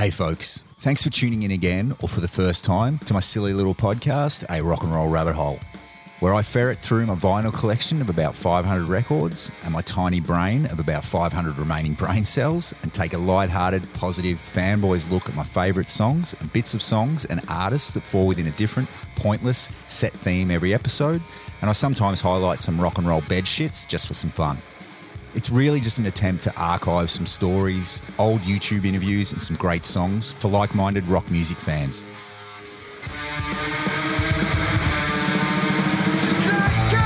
Hey, folks. Thanks for tuning in again, or for the first time, to my silly little podcast, A Rock and Roll Rabbit Hole, where I ferret through my vinyl collection of about 500 records and my tiny brain of about 500 remaining brain cells and take a light-hearted, positive, fanboys look at my favourite songs and bits of songs and artists that fall within a different, pointless, set theme every episode. And I sometimes highlight some rock and roll bed shits just for some fun. It's really just an attempt to archive some stories, old YouTube interviews, and some great songs for like minded rock music fans.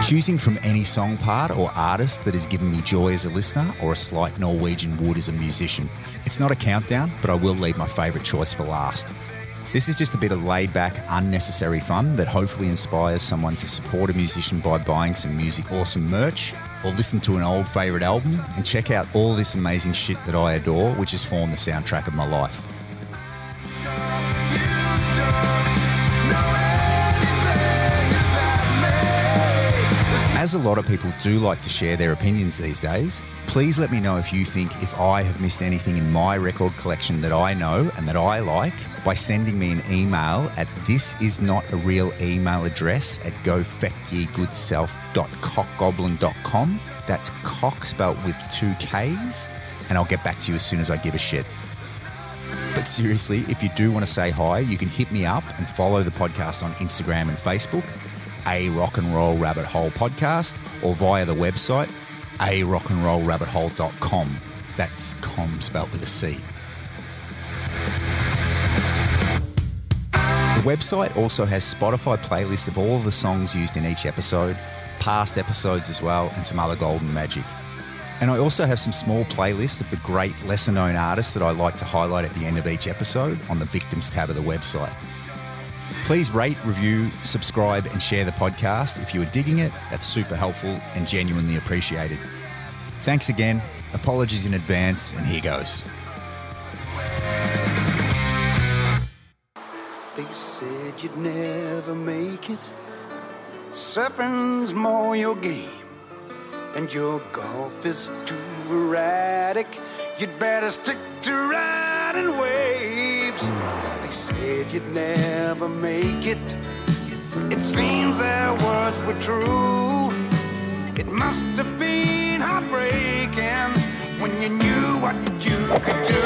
Choosing from any song part or artist that has given me joy as a listener or a slight Norwegian wood as a musician. It's not a countdown, but I will leave my favourite choice for last. This is just a bit of laid back, unnecessary fun that hopefully inspires someone to support a musician by buying some music or some merch or listen to an old favourite album and check out all this amazing shit that I adore, which has formed the soundtrack of my life. As a lot of people do like to share their opinions these days, please let me know if you think if I have missed anything in my record collection that I know and that I like by sending me an email at this is not a real email address at gofeckyegoodself.cockgoblin.com. That's cock spelt with two K's, and I'll get back to you as soon as I give a shit. But seriously, if you do want to say hi, you can hit me up and follow the podcast on Instagram and Facebook, a rock and roll rabbit hole podcast, or via the website, a rock and roll rabbit hole.com. That's com spelt with a C. The website also has Spotify playlists of all the songs used in each episode, past episodes as well, and some other golden magic. And I also have some small playlists of the great lesser known artists that I like to highlight at the end of each episode on the Victims tab of the website. Please rate, review, subscribe, and share the podcast. If you are digging it, that's super helpful and genuinely appreciated. Thanks again. Apologies in advance, and here goes. They said you'd never make it. Surfing's more your game, and your golf is too erratic. You'd better stick to riding waves. They said you'd never make it. It seems their words were true. It must have been heartbreaking when you knew what you could do.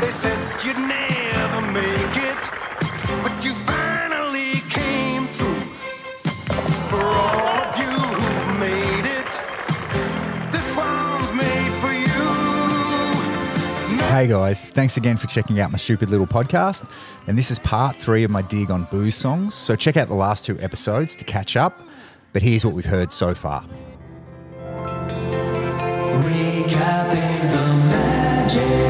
They said you'd never Hey guys, thanks again for checking out my stupid little podcast. And this is part three of my dig on booze songs. So check out the last two episodes to catch up. But here's what we've heard so far. Recapping the magic.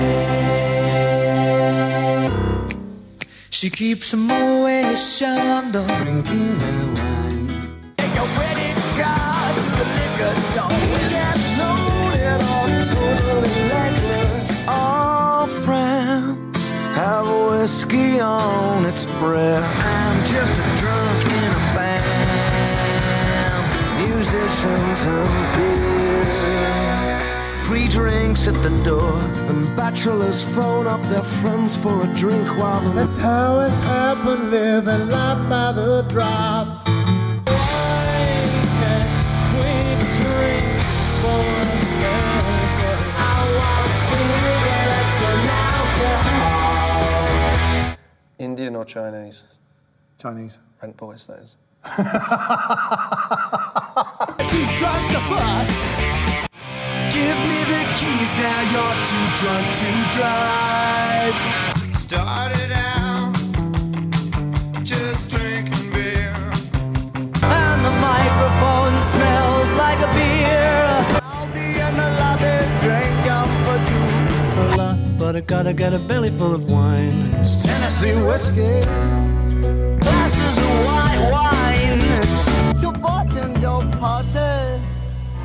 She keeps to the liquor whiskey on its breath. I'm just a drunk in a band. Musicians and beer. Free drinks at the door. And bachelors phone up their friends for a drink while That's how it's happened, living life by the drop. Indian or Chinese? Chinese. Rent boys, that is. Give me the keys now, you're too drunk to drive. Started But I gotta get a belly full of wine. It's Tennessee whiskey. Glasses of white wine. Supporting your party.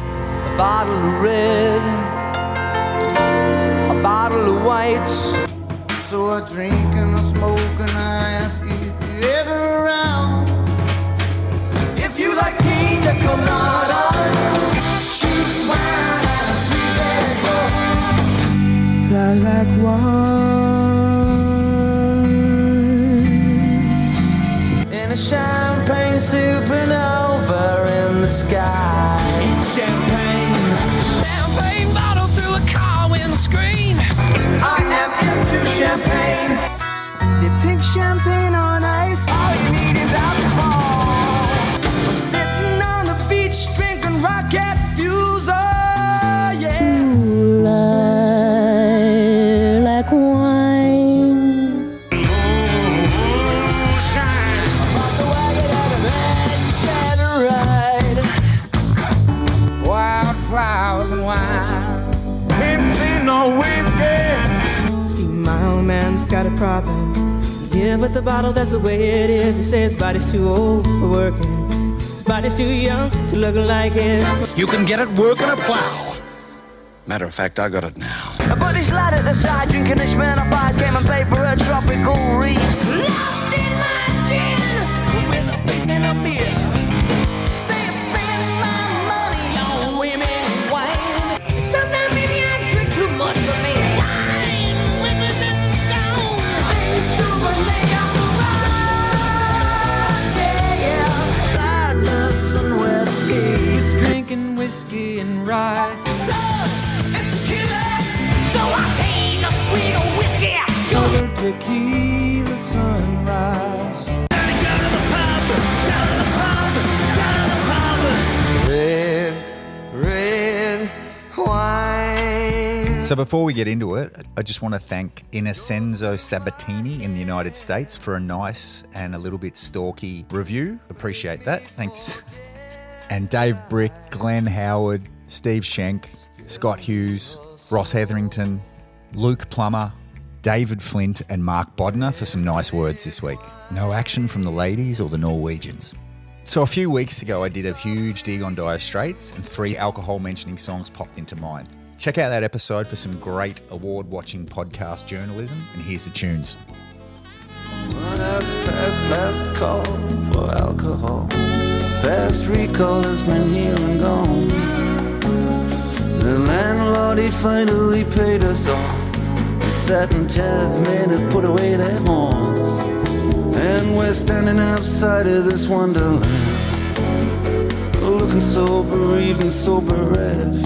A bottle of red. A bottle of whites. So I drink and I smoke and I ask Yeah, but the bottle, that's the way it is. He says his body's too old for working. His body's too young to look like his. You can get it working a plow. Matter of fact, I got it now. A buddy's lad at the side drinking this man, a Smirnoff Ice, game and paper, a tropical reef. Whiskey and rye. So it's tequila. So I take a swig of whiskey. Another tequila sunrise. Red, red wine. So before we get into it, I just want to thank Innocenzo Sabatini in the United States for a nice and a little bit stalky review. Appreciate that. Thanks. And Dave Brick, Glenn Howard, Steve Schenk, Scott Hughes, Ross Hetherington, Luke Plummer, David Flint, and Mark Bodner for some nice words this week. No action from the ladies or the Norwegians. So, a few weeks ago, I did a huge dig on Dire Straits, and three alcohol mentioning songs popped into mind. Check out that episode for some great award watching podcast journalism, and here's the tunes. Well, past recall has been here and gone. The landlord, he finally paid us all. The satin chairs men have put away their horns. And we're standing outside of this wonderland. Looking so bereaved and so bereft.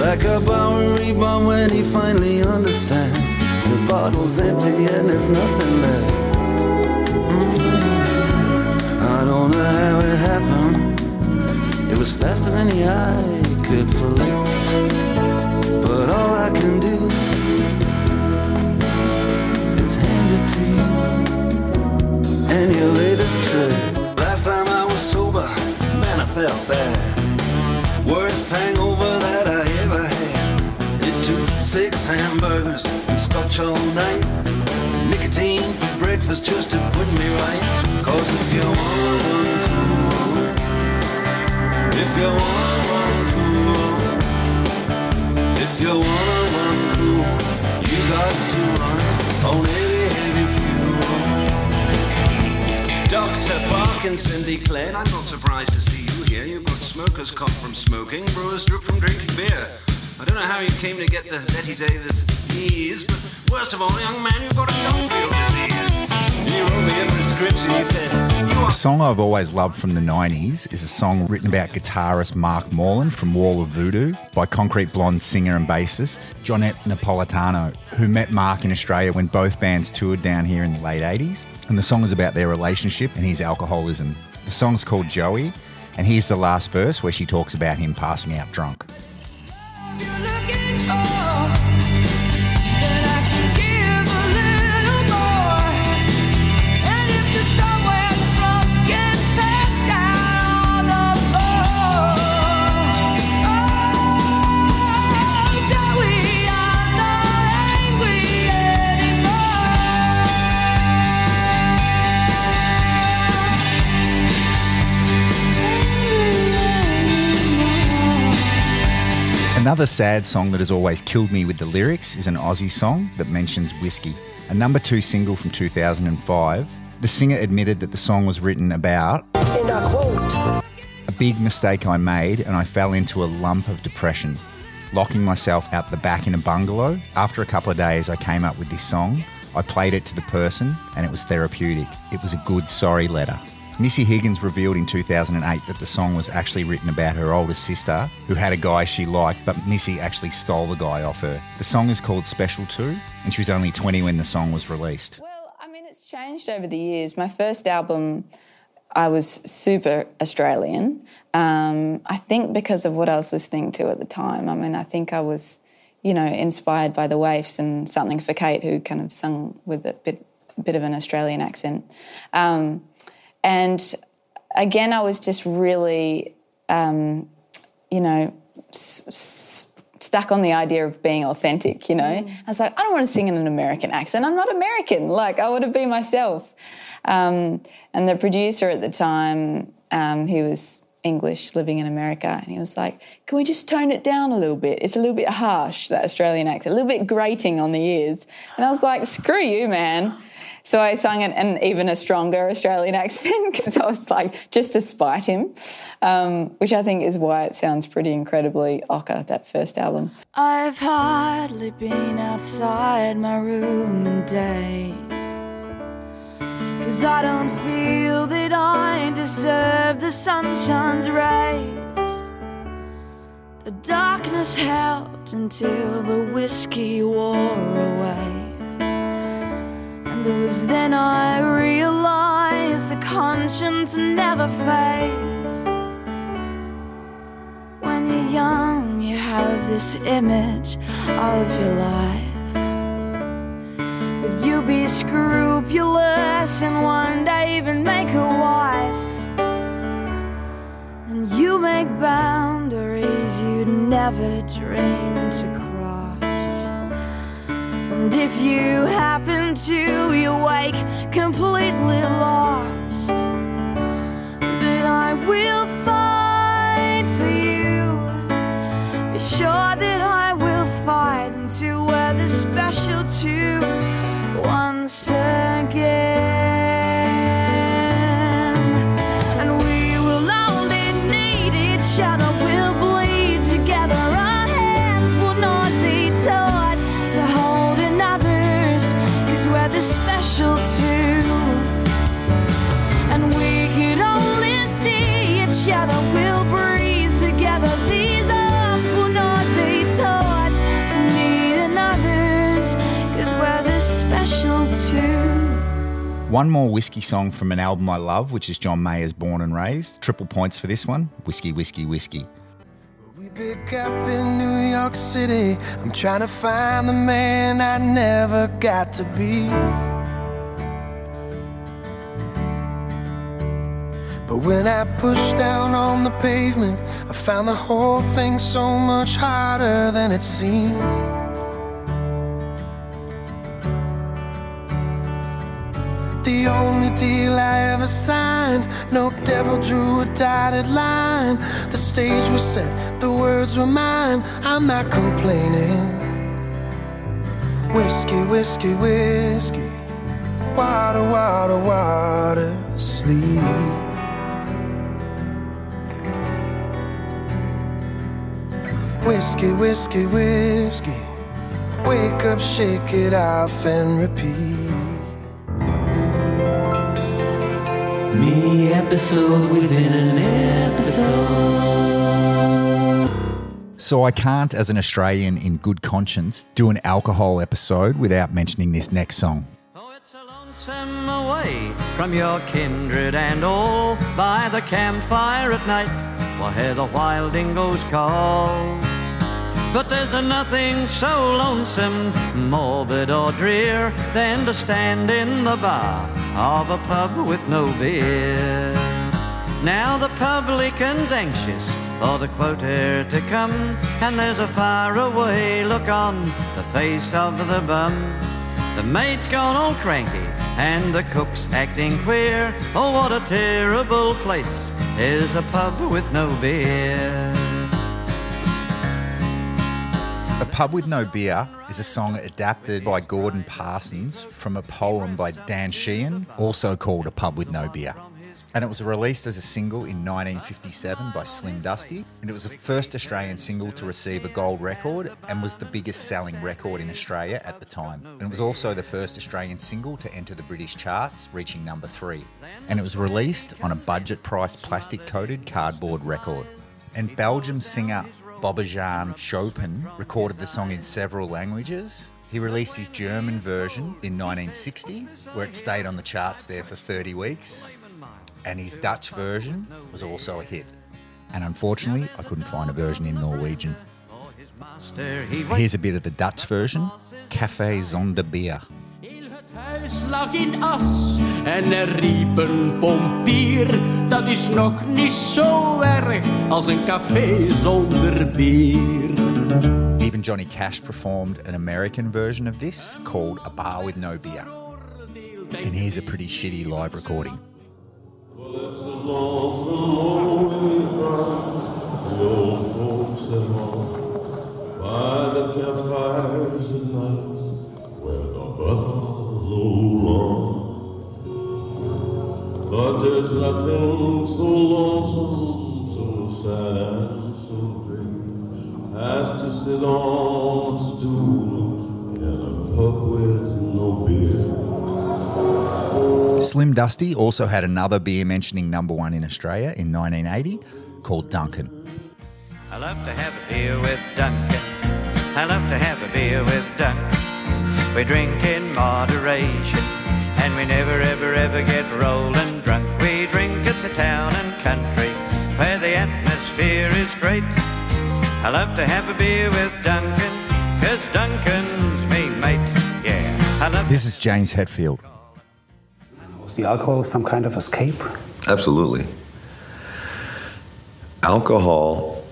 Like a Bowery bum when he finally understands. The bottle's empty and there's nothing left. Faster than the eye could flick. But all I can do is hand it to you and your latest trick. Last time I was sober, man, I felt bad. Worst hangover that I ever had. It took six hamburgers and scotch all night. Nicotine for breakfast just to put me right. Cause if you want if you want one cool, if you want one cool, you got to run on heavy, fuel. Dr. Parkinson I'm not surprised to see you here. You've got smoker's cough from smoking, brewer's drip from drinking beer. I don't know how you came to get the Bette Davis knees, but worst of all, young man, you've got a industrial disease. He wrote me a prescription. He said, You are A song I've always loved from the 90s is a song written about guitarist Marc Moreland from Wall of Voodoo by Concrete Blonde singer and bassist Johnette Napolitano, who met Marc in Australia when both bands toured down here in the late 80s. And the song is about their relationship and his alcoholism. The song's called Joey, and here's the last verse where she talks about him passing out drunk. Another sad song that has always killed me with the lyrics is an Aussie song that mentions whiskey. A number two single from 2005, the singer admitted that the song was written about And I quote, a big mistake I made and I fell into a lump of depression. Locking myself out the back in a bungalow. After a couple of days, I came up with this song. I played it to the person and it was therapeutic. It was a good sorry letter. Missy Higgins revealed in 2008 that the song was actually written about her older sister, who had a guy she liked, but Missy actually stole the guy off her. The song is called Special 2, and she was only 20 when the song was released. Well, I mean, it's changed over the years. My first album, I was super Australian. Um, I think because of what I was listening to at the time. I mean, I think I was, you know, inspired by the Waifs and something for Kate, who kind of sung with a bit, bit of an Australian accent. Um, and again, I was just really, um, you know, s- s- stuck on the idea of being authentic, you know. I was like, I don't want to sing in an American accent. I'm not American. Like, I want to be myself. Um, and the producer at the time, um, he was English living in America, and he was like, Can we just tone it down a little bit? It's a little bit harsh, that Australian accent, a little bit grating on the ears. And I was like, Screw you, man. So I sung an, an even a stronger Australian accent because I was like, just to spite him, um, which I think is why it sounds pretty incredibly ocker, that first album. I've hardly been outside my room in days. Cause I don't feel that I deserve the sunshine's rays. The darkness helped until the whiskey wore away. It was then I realized the conscience never fades. When you're young, you have this image of your life. That you'll be scrupulous and one day even make a wife. And you make boundaries you'd never dream to cross. And if you happen to, you wake completely lost. But I will fight for you. Be sure that I will fight until we're the special two One more whiskey song from an album I love, which is John Mayer's Born and Raised. Triple points for this one Whiskey, Whiskey, Whiskey. We pick up in New York City. I'm trying to find the man I never got to be. But when I pushed down on the pavement, I found the whole thing so much harder than it seemed. The only deal I ever signed, no devil drew a dotted line. The stage was set, the words were mine. I'm not complaining. Whiskey, whiskey, whiskey. Water, water, water, sleep. Whiskey, whiskey, whiskey. Wake up, shake it off, and repeat. Me episode within an episode. So I can't, as an Australian in good conscience, do an alcohol episode without mentioning this next song. Oh, lonesome away from your kindred and all by the campfire at night while hear the wild dingoes call. But there's a nothing so lonesome, morbid or drear than to stand in the bar of a pub with no beer. Now the publican's anxious for the quota to come, and there's a faraway look on the face of the bum. The mate's gone all cranky, and the cook's acting queer. Oh, what a terrible place is a pub with no beer. Pub with No Beer is a song adapted by Gordon Parsons from a poem by Dan Sheahan, also called A Pub with No Beer. and it was released as a single in 1957 by Slim Dusty. And it was the first Australian single to receive a gold record and was the biggest selling record in Australia at the time. And it was also the first Australian single to enter the British charts, reaching number three. And it was released on a budget priced plastic coated cardboard record. And Belgium singer Bobbejaan Schoepen recorded the song in several languages. He released his German version in 1960, where it stayed on the charts there for 30 weeks and his Dutch version was also a hit. And unfortunately, I couldn't find a version in Norwegian. Here's a bit of the Dutch version Café Zonder Bier. huis lag in as en er riep een pompier. Dat is nog niet zo erg als een café zonder bier. Even Johnny Cash performed an American version of this called A Bar with No Beer. And here's a pretty shitty live recording. By the campfires at night, where the buffalo roam. But there's nothing so lonesome, so sad and so gray, as to sit on a stool in a pub with no beer. Slim Dusty also had another beer mentioning number one in Australia in 1980 called Duncan. I love to have a beer with Duncan. I love to have a beer with Duncan. We drink in moderation, and we never, ever, ever get rolling drunk. We drink at the town and country, where the atmosphere is great. I love to have a beer with Duncan, cause Duncan's me mate. Yeah, I love This is James Hetfield. Was the alcohol some kind of escape? Absolutely. Alcohol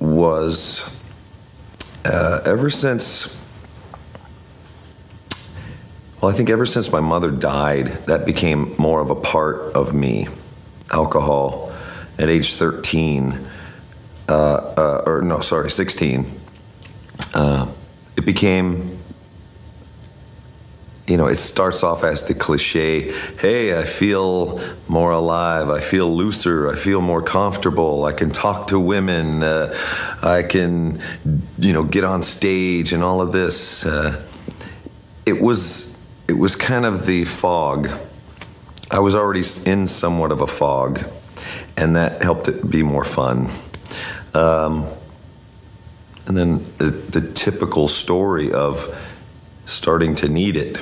was, uh, ever since, well, I think ever since my mother died, that became more of a part of me. Alcohol at age 13, uh, uh, or no, sorry, 16, uh, it became you know, it starts off as the cliche hey, I feel more alive, I feel looser, I feel more comfortable, I can talk to women, uh, I can, you know, get on stage and all of this. Uh, it was it was kind of the fog. I was already in somewhat of a fog, and that helped it be more fun. Um, and then the, the typical story of starting to need it.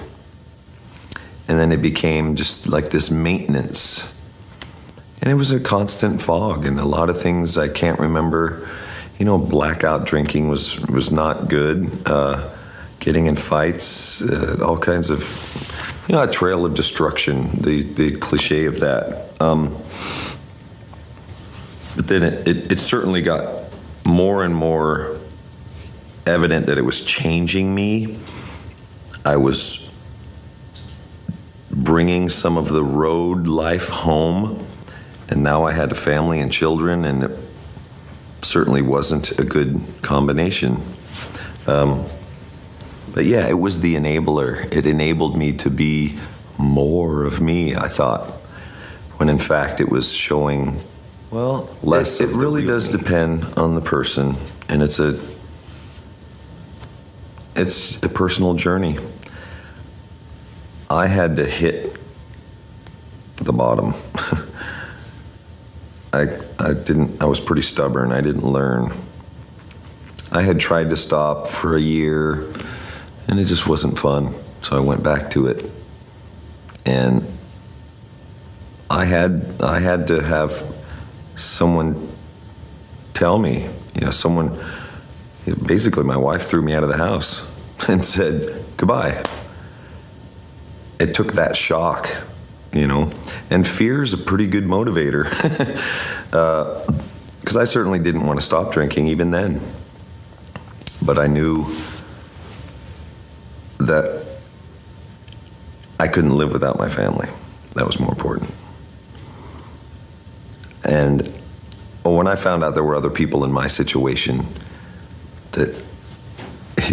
And then it became just like this maintenance. And it was a constant fog, and a lot of things I can't remember. You know, blackout drinking was was not good. Uh, getting in fights, uh, all kinds of, you know, a trail of destruction. The the cliche of that. Um, but then it, it, it certainly got more and more evident that it was changing me. I was bringing some of the road life home, and now I had a family and children, and it certainly wasn't a good combination. Um, but yeah, it was the enabler. It enabled me to be more of me, I thought, when in fact it was showing, well, less. It, it really does depend on the person, and it's a it's a personal journey. I had to hit the bottom. I, I didn't, I was pretty stubborn. I didn't learn. I had tried to stop for a year and it just wasn't fun. So I went back to it. And I had, I had to have someone tell me, you know, someone, basically my wife threw me out of the house and said goodbye it took that shock you know and fear is a pretty good motivator because uh, i certainly didn't want to stop drinking even then but i knew that i couldn't live without my family. That was more important. And when i found out there were other people in my situation that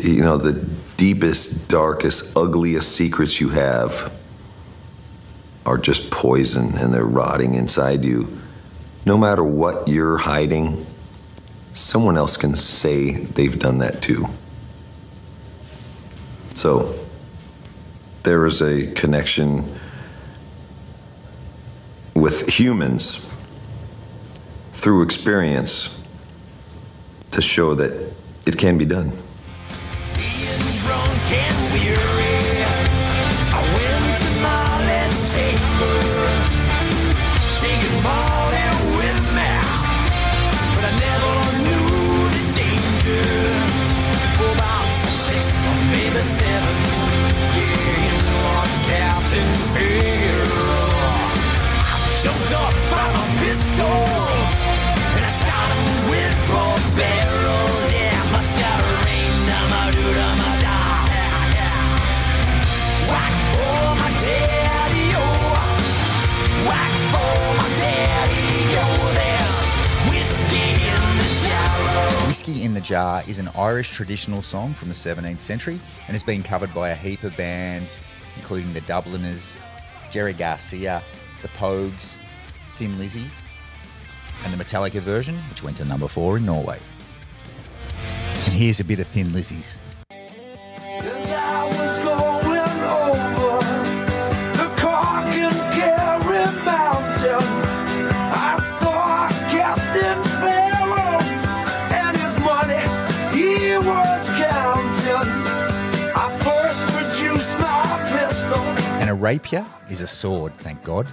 you know the deepest, darkest, ugliest secrets you have are just poison and they're rotting inside you, no matter what you're hiding, someone else can say they've done that too. So there is a connection with humans through experience to show that it can be done. Whiskey in the Jar is an Irish traditional song from the 17th century and has been covered by a heap of bands, including the Dubliners, Jerry Garcia, the Pogues, Thin Lizzy, and the Metallica version, which went to number four in Norway. And here's a bit of Thin Lizzy's. Rapier is a sword, thank God.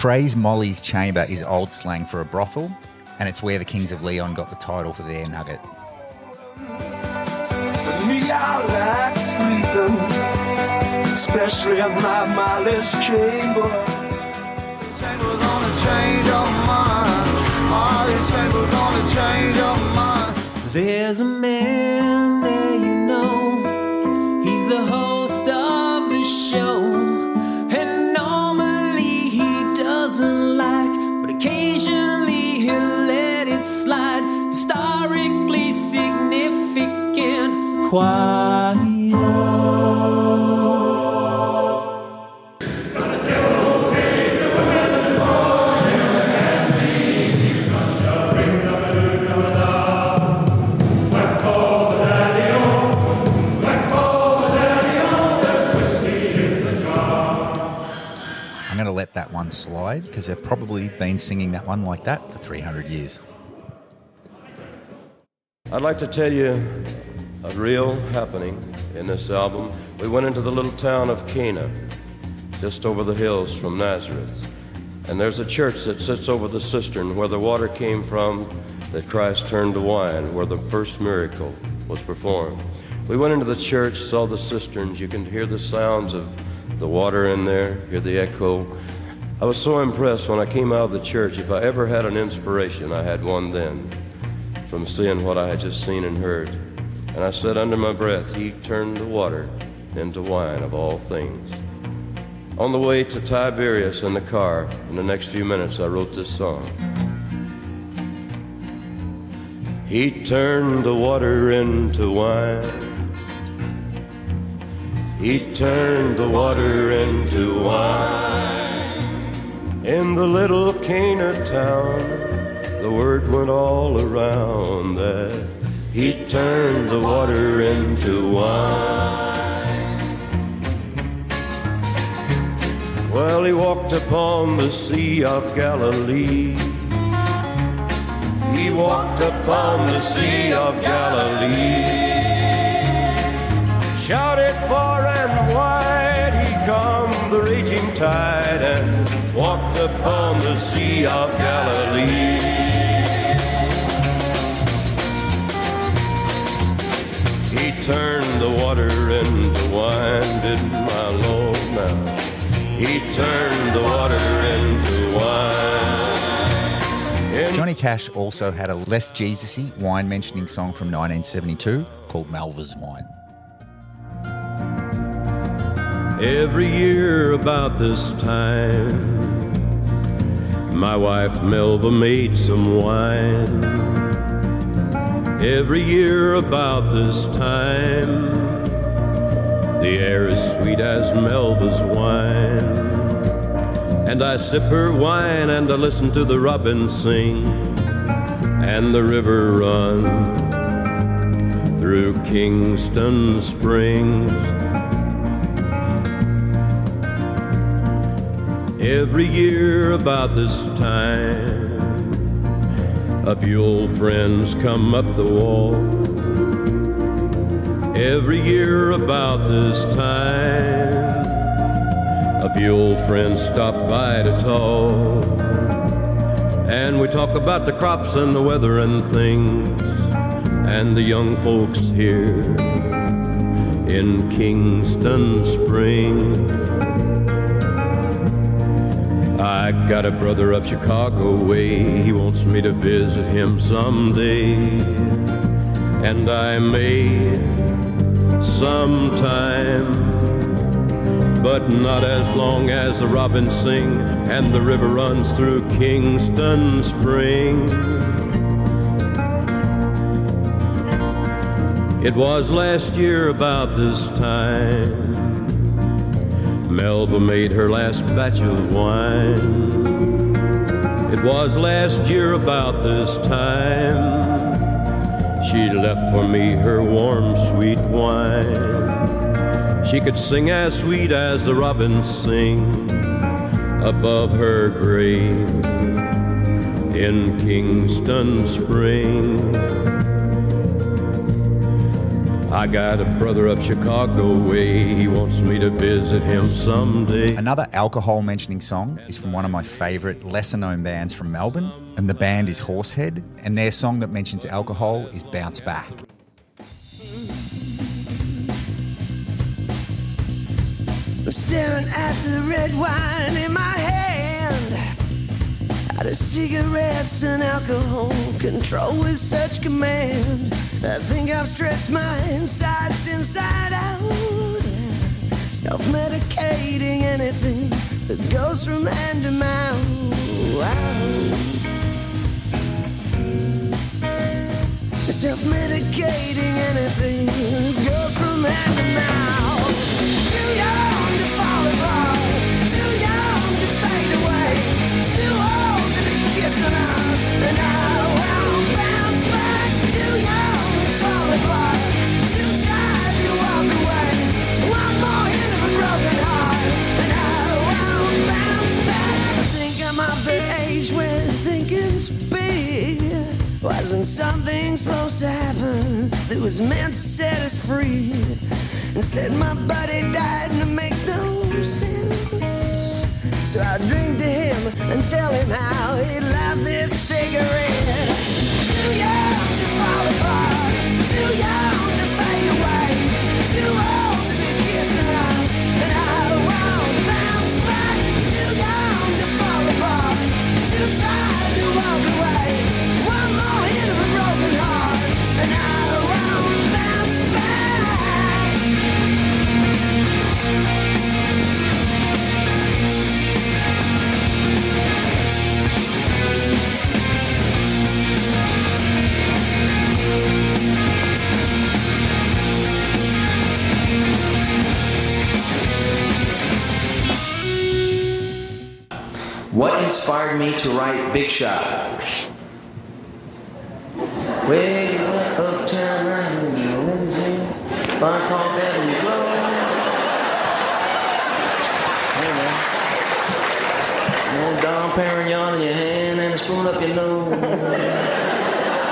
Phrase Molly's Chamber is old slang for a brothel, and it's where the Kings of Leon got the title for their nugget. Me, I like sleeping, especially in my Molly's chamber. Tangled on a that one slide because they've probably been singing that one like that for 300 years. I'd like to tell you a real happening in this album. We went into the little town of Cana, just over the hills from Nazareth. And there's a church that sits over the cistern where the water came from that Christ turned to wine, where the first miracle was performed. We went into the church, saw the cisterns. You can hear the sounds of the water in there, hear the echo. I was so impressed when I came out of the church. If I ever had an inspiration, I had one then from seeing what I had just seen and heard. And I said under my breath, He turned the water into wine of all things. On the way to Tiberias in the car, in the next few minutes, I wrote this song. He turned the water into wine. He turned the water into wine. In the little Cana town, the word went all around that he turned the water into wine. Well, he walked upon the Sea of Galilee. He walked upon the Sea of Galilee. Shouted far and wide he calmed the raging tide and walked upon the Sea of Galilee. Turned the water into wine, did my Lord now. He turned the water into wine. Johnny Cash also had a less Jesus-y wine mentioning song from 1972 called Malva's Wine. Every year about this time, my wife Melva made some wine. Every year about this time, the air is sweet as Melva's wine. And I sip her wine and I listen to the robin sing and the river run through Kingston Springs. Every year about this time, a few old friends come up the wall. Every year about this time, a few old friends stop by to talk. And we talk about the crops and the weather and things, and the young folks here in Kingston Springs. I got a brother up Chicago way. He wants me to visit him someday. And I may sometime, but not as long as the robins sing and the river runs through Kingston Spring. It was last year about this time. Melva made her last batch of wine. It was last year about this time. She left for me her warm, sweet wine. She could sing as sweet as the robins sing above her grave in Kingston Spring. I got a brother up Chicago way. He wants me to visit him someday. Another alcohol mentioning song is from one of my favourite lesser known bands from Melbourne, and the band is Horsehead, and their song that mentions alcohol is Bounce Back. I'm staring at the red wine in my hand. Out of cigarettes and alcohol, control with such command. I think I've stressed my insides inside out. Self medicating anything that goes from hand to mouth. Self medicating anything that goes from hand to mouth. Too young to fall apart, too young to fade away, too old Wasn't something supposed to happen that was meant to set us free? Instead, my buddy died and it makes no sense. So I drink to him and tell him how he loved this cigarette. Too young to fall apart, too young to fade away, too old to be kissing and I won't bounce back. Too young to fall apart, too tired to walk away. Write Big Shot? Way uptown riding in a limousine, Bar Park Avenue closed. Hey man. Old Dom Perignon in your hand and a spoon up your nose.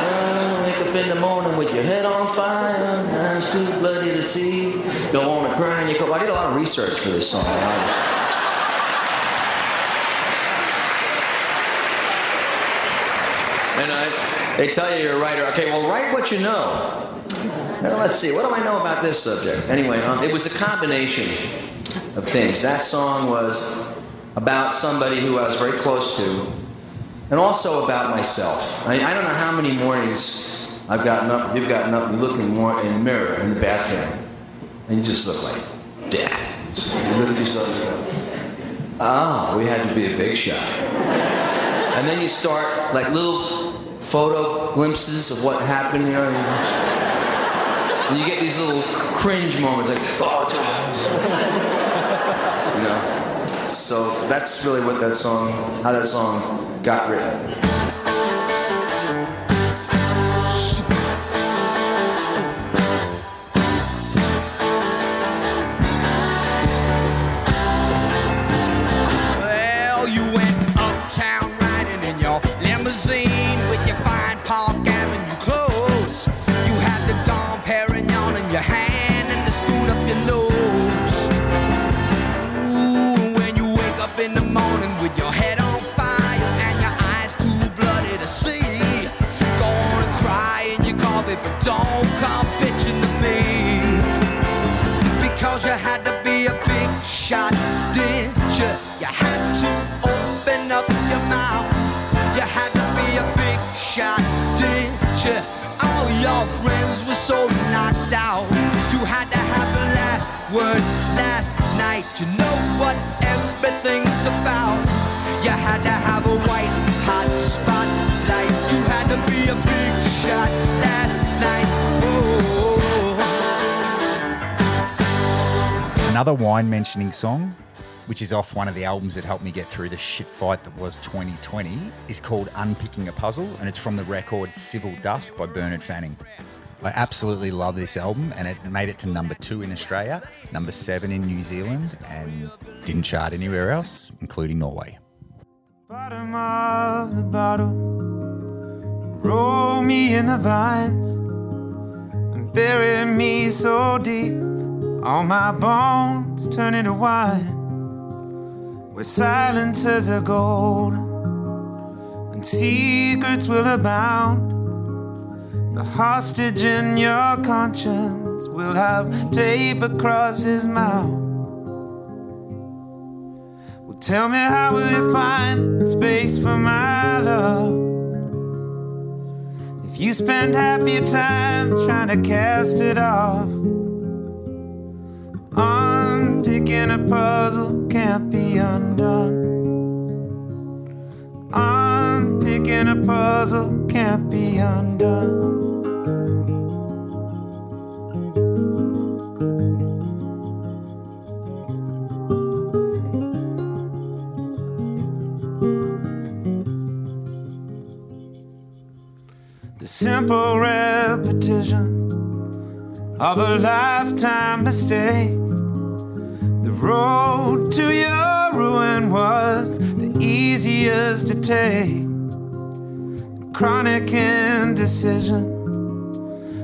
Well, wake up in the morning with your head on fire, eyes too bloody to see. Don't want to cry in your coat. I did a lot of research for this song. I was- And I, they tell you you're a writer. Okay, well, write what you know. Now, let's see. What do I know about this subject? Anyway, um, it was a combination of things. That song was about somebody who I was very close to, and also about myself. I, I don't know how many mornings I've gotten up, you've gotten up, you look in the, mirror in the bathroom, and you just look like death. You look at yourself and go, ah, we had to be a big shot. And then you start like little photo glimpses of what happened, know. And you get these little cringe moments, like, oh, you know. So that's really what that song, how that song got written. Friends were so knocked out. You had to have the last word last night. Know what everything's about. You had to have a white hot spotlight. You had to be a big shot last night. Another wine mentioning song, which is off one of the albums that helped me get through the shit fight that was 2020, is called Unpicking a Puzzle, and it's from the record Civil Dusk by Bernard Fanning. I absolutely love this album, and it made it to number two in Australia, number seven in New Zealand, and didn't chart anywhere else, including Norway. bottom of the bottle. Roll me in the vines and bury me so deep. All my bones turn into wine. Where silences are gold and secrets will abound. The hostage in your conscience will have tape across his mouth. Well, tell me how will you find space for my love? If you spend half your time trying to cast it off, unpicking a puzzle can't be undone. I'm picking a puzzle can't be undone. The simple repetition of a lifetime mistake. Road to your ruin was the easiest to take. Chronic indecision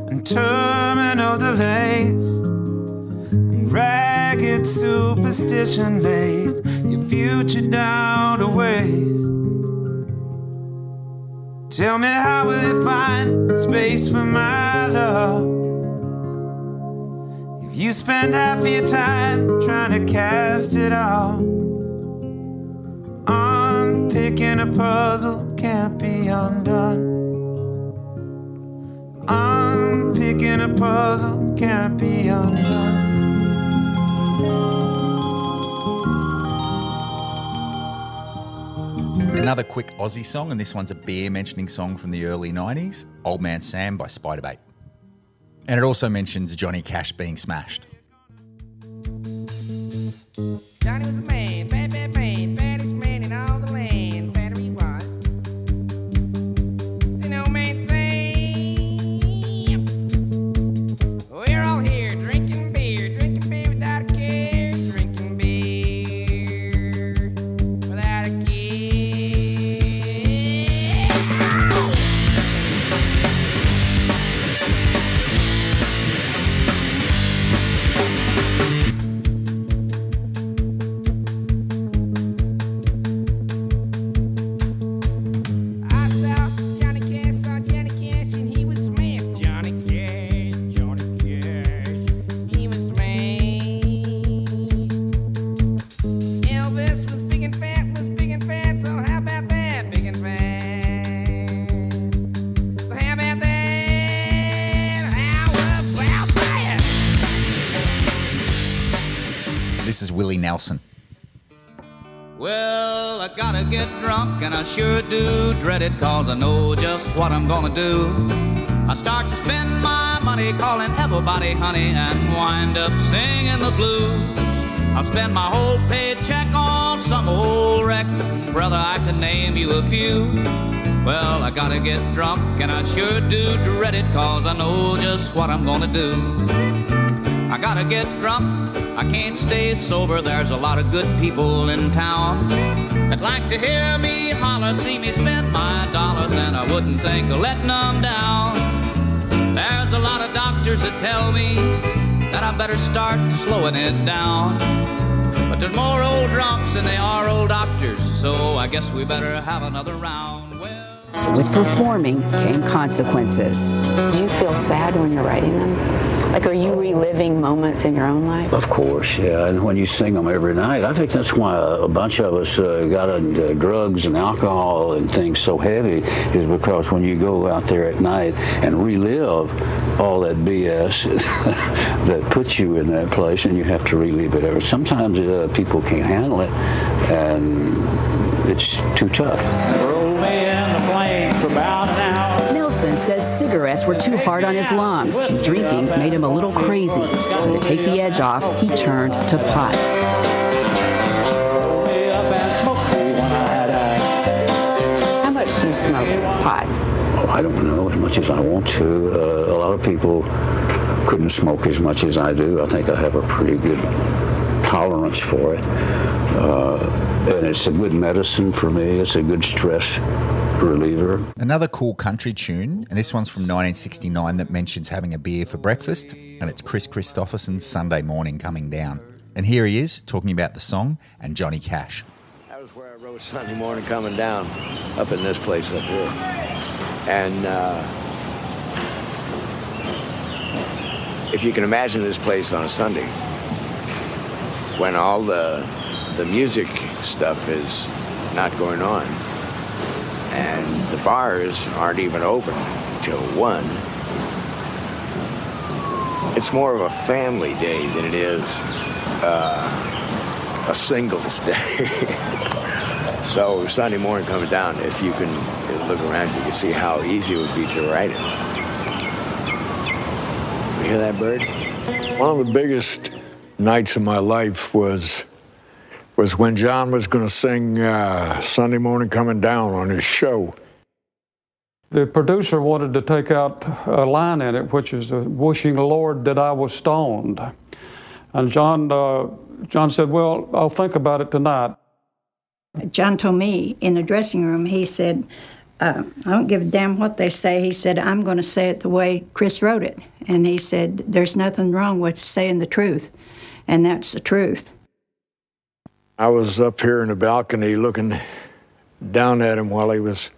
and terminal delays. And ragged superstition laid your future down to waste. Tell me how will you find space for my love? Spend half your time trying to cast it off, unpicking a puzzle can't be undone. Unpicking a puzzle can't be undone. Another quick Aussie song, and this one's a beer mentioning song from the early 90s Old Man Sam by Spiderbait. And it also mentions Johnny Cash being smashed. Johnny was a man, bad, bad and I sure do dread it, cause I know just what I'm gonna do. I start to spend my money calling everybody honey and wind up singing the blues. I'll spend my whole paycheck on some old wreck. Brother, I can name you a few. Well, I gotta get drunk, and I sure do dread it, cause I know just what I'm gonna do. I gotta get drunk, I can't stay sober. There's a lot of good people in town that like to hear me see me spend my dollars, and I wouldn't think of letting them down. There's a lot of doctors that tell me that I better start slowing it down. But there's more old drunks than they are old doctors, so I guess we better have another round. With performing came consequences. Do you feel sad when you're writing them? Like, are you reliving moments in your own life? Of course, yeah. And when you sing them every night, I think that's why a bunch of us uh, got into drugs and alcohol and things so heavy, is because when you go out there at night and relive all that BS that puts you in that place, and you have to relive it. Ever. Sometimes uh, people can't handle it, and it's too tough. For about an hour. Nelson says cigarettes were too hard on his lungs. Drinking made him a little crazy. So to take the edge off, he turned to pot. How much do you smoke pot? Oh, I don't know as much as I want to. Uh, a lot of people couldn't smoke as much as I do. I think I have a pretty good tolerance for it. Uh, and it's a good medicine for me. It's a good stress reliever. Another cool country tune, and this one's from 1969 that mentions having a beer for breakfast, and it's Kris Kristofferson's Sunday Morning Coming Down. And here he is talking about the song and Johnny Cash. That was where I wrote Sunday morning coming down, up in this place up here. And uh, if you can imagine this place on a Sunday, when all the the music stuff is not going on, and the bars aren't even open till one. It's more of a family day than it is uh, a singles day. so Sunday morning coming down, if you can look around, you can see how easy it would be to write it. You hear that bird? One of the biggest nights of my life was was when John was going to sing uh, Sunday Morning Coming Down on his show. The producer wanted to take out a line in it, which is uh, "Wishing Lord that I was stoned," and John uh, John said, "Well, I'll think about it tonight." John told me in the dressing room, he said, uh, I don't give a damn what they say. He said, I'm going to say it the way Kris wrote it. And he said, There's nothing wrong with saying the truth. And that's the truth. I was up here in the balcony looking down at him while he was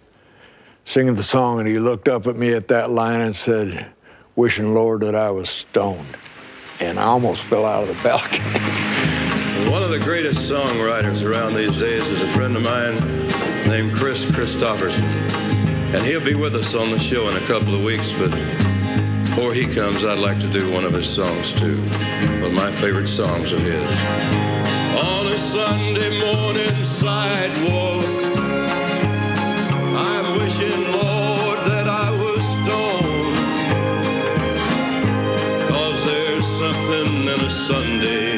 singing the song, and he looked up at me at that line and said, Wishing, Lord, that I was stoned. And I almost fell out of the balcony. One of the greatest songwriters around these days is a friend of mine named Kris Kristofferson. And he'll be with us on the show in a couple of weeks, but before he comes, I'd like to do one of his songs too. One of my favorite songs of his. Sunday morning sidewalk, I'm wishing, Lord, that I was stoned. Cause there's something in a Sunday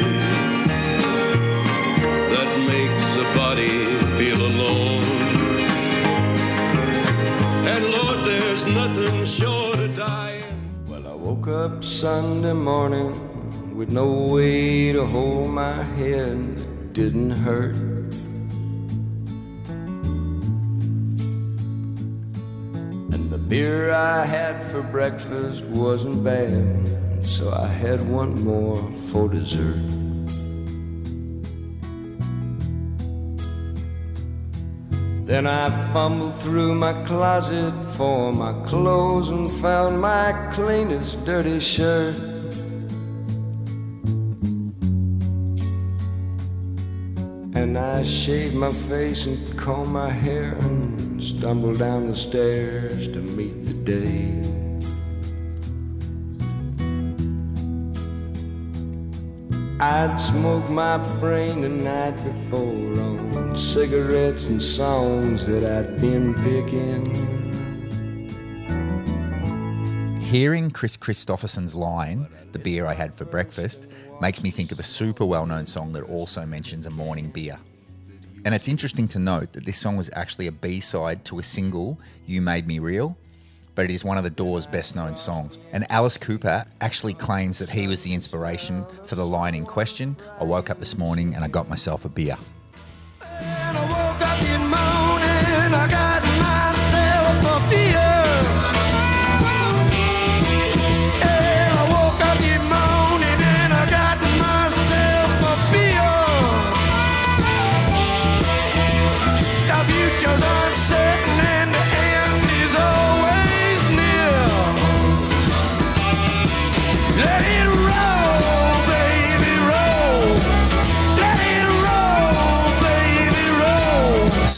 that makes a body feel alone. And Lord, there's nothing short of dying. Well, I woke up Sunday morning with no way to hold my head. Didn't hurt. And the beer I had for breakfast wasn't bad, so I had one more for dessert. Then I fumbled through my closet for my clothes and found my cleanest dirty shirt. And I shaved my face and combed my hair and stumbled down the stairs to meet the day. I'd smoke my brain the night before on cigarettes and songs that I'd been picking. Hearing Kris Kristofferson's line, The beer I had for breakfast, makes me think of a super well known song that also mentions a morning beer. And it's interesting to note that this song was actually a B side to a single, You Make Me Real, but it is one of the Doors' best known songs. And Alice Cooper actually claims that he was the inspiration for the line in question I woke up this morning and I got myself a beer.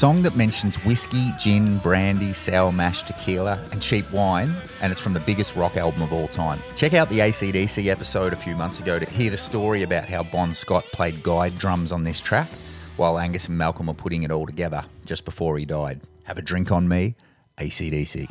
Song that mentions whiskey, gin, brandy, sour mash, tequila, and cheap wine, and it's from the biggest rock album of all time. Check out the ACDC episode a few months ago to hear the story about how Bon Scott played guide drums on this track, while Angus and Malcolm were putting it all together just before he died. Have a drink on me, ACDC.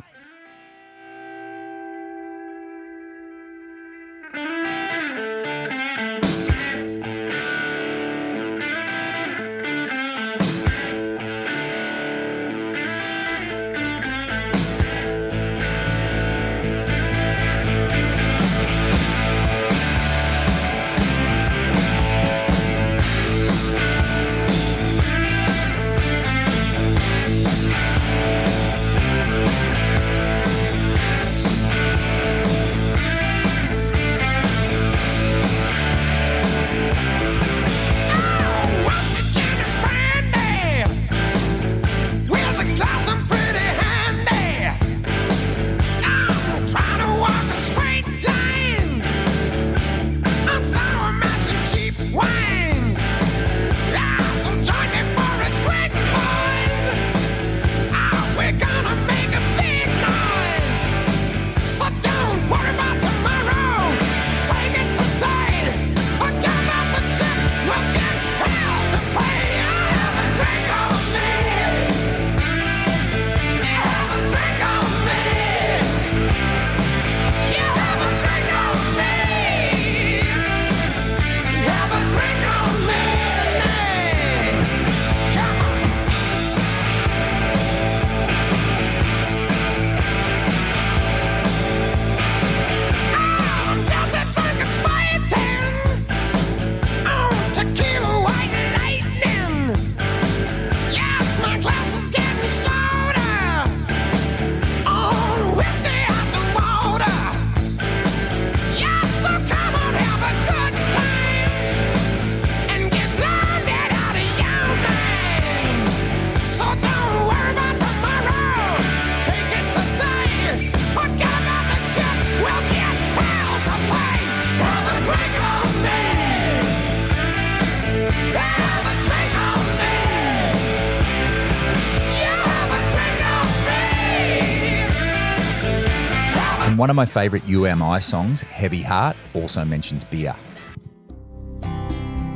My favourite You Am I songs, Heavy Heart, also mentions beer.